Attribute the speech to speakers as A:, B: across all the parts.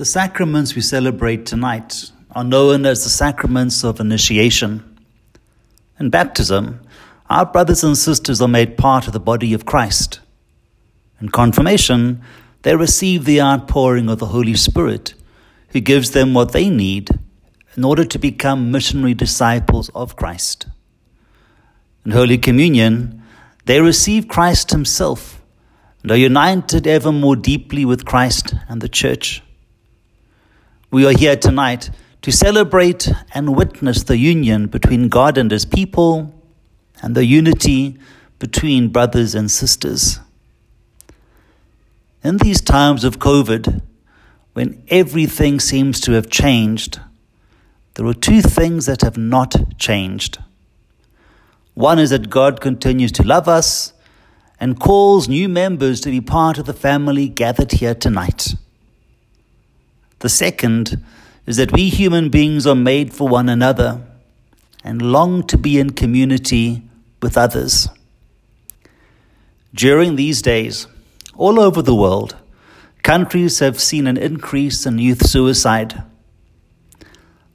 A: The sacraments we celebrate tonight are known as the sacraments of initiation. In baptism, our brothers and sisters are made part of the body of Christ. In confirmation, they receive the outpouring of the Holy Spirit, who gives them what they need in order to become missionary disciples of Christ. In Holy Communion, they receive Christ Himself and are united ever more deeply with Christ and the Church. We are here tonight to celebrate and witness the union between God and His people and the unity between brothers and sisters. In these times of COVID, when everything seems to have changed, there are two things that have not changed. One is that God continues to love us and calls new members to be part of the family gathered here tonight. The second is that we human beings are made for one another and long to be in community with others. During these days, all over the world, countries have seen an increase in youth suicide.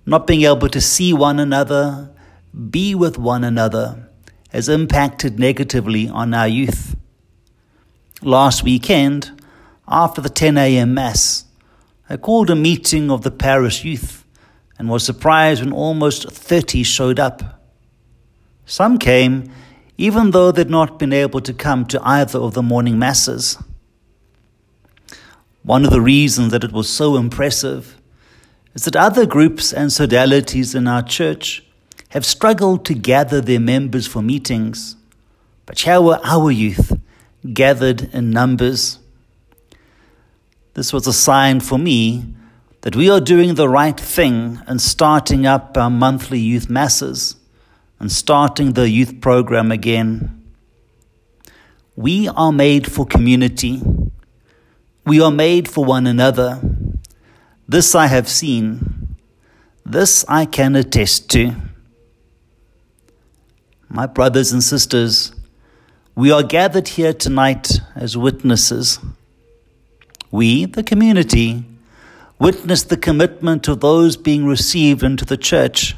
A: Not being able to see one another, be with one another, has impacted negatively on our youth. Last weekend, after the 10 a.m. Mass, I called a meeting of the parish youth and was surprised when almost 30 showed up. Some came even though they'd not been able to come to either of the morning masses. One of the reasons that it was so impressive is that other groups and sodalities in our church have struggled to gather their members for meetings, but here were our youth gathered in numbers. This was a sign for me that we are doing the right thing and starting up our monthly youth masses and starting the youth program again. We are made for community. We are made for one another. This I have seen. This I can attest to. My brothers and sisters, we are gathered here tonight as witnesses we, the community, witness the commitment of those being received into the church.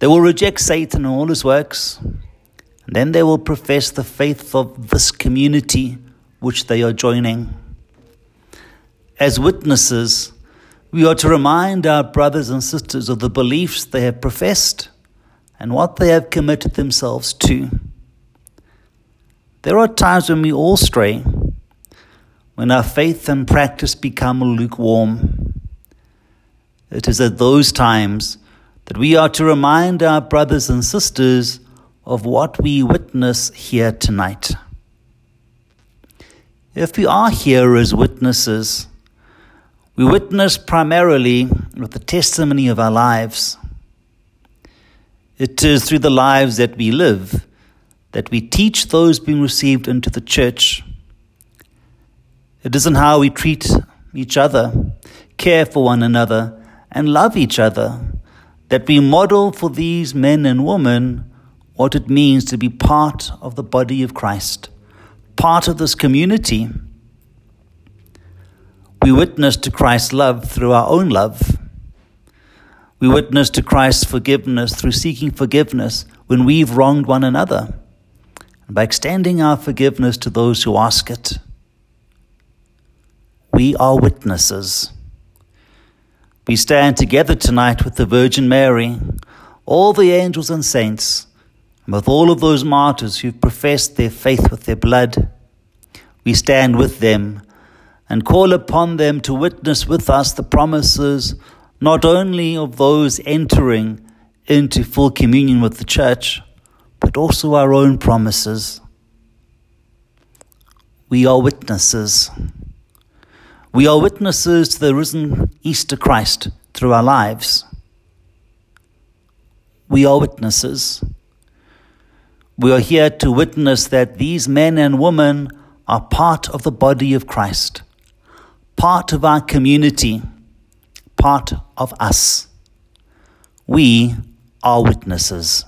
A: They will reject Satan and all his works, and then they will profess the faith of this community which they are joining. As witnesses, we are to remind our brothers and sisters of the beliefs they have professed and what they have committed themselves to. There are times when we all stray when our faith and practice become lukewarm. It is at those times that we are to remind our brothers and sisters of what we witness here tonight. If we are here as witnesses, we witness primarily with the testimony of our lives. It is through the lives that we live that we teach those being received into the church it isn't how we treat each other, care for one another, and love each other that we model for these men and women what it means to be part of the body of Christ, part of this community. We witness to Christ's love through our own love. We witness to Christ's forgiveness through seeking forgiveness when we've wronged one another, and by extending our forgiveness to those who ask it. We are witnesses. We stand together tonight with the Virgin Mary, all the angels and saints, and with all of those martyrs who've professed their faith with their blood. We stand with them and call upon them to witness with us the promises not only of those entering into full communion with the Church, but also our own promises. We are witnesses. We are witnesses to the risen Easter Christ through our lives. We are witnesses. We are here to witness that these men and women are part of the body of Christ, part of our community, part of us. We are witnesses.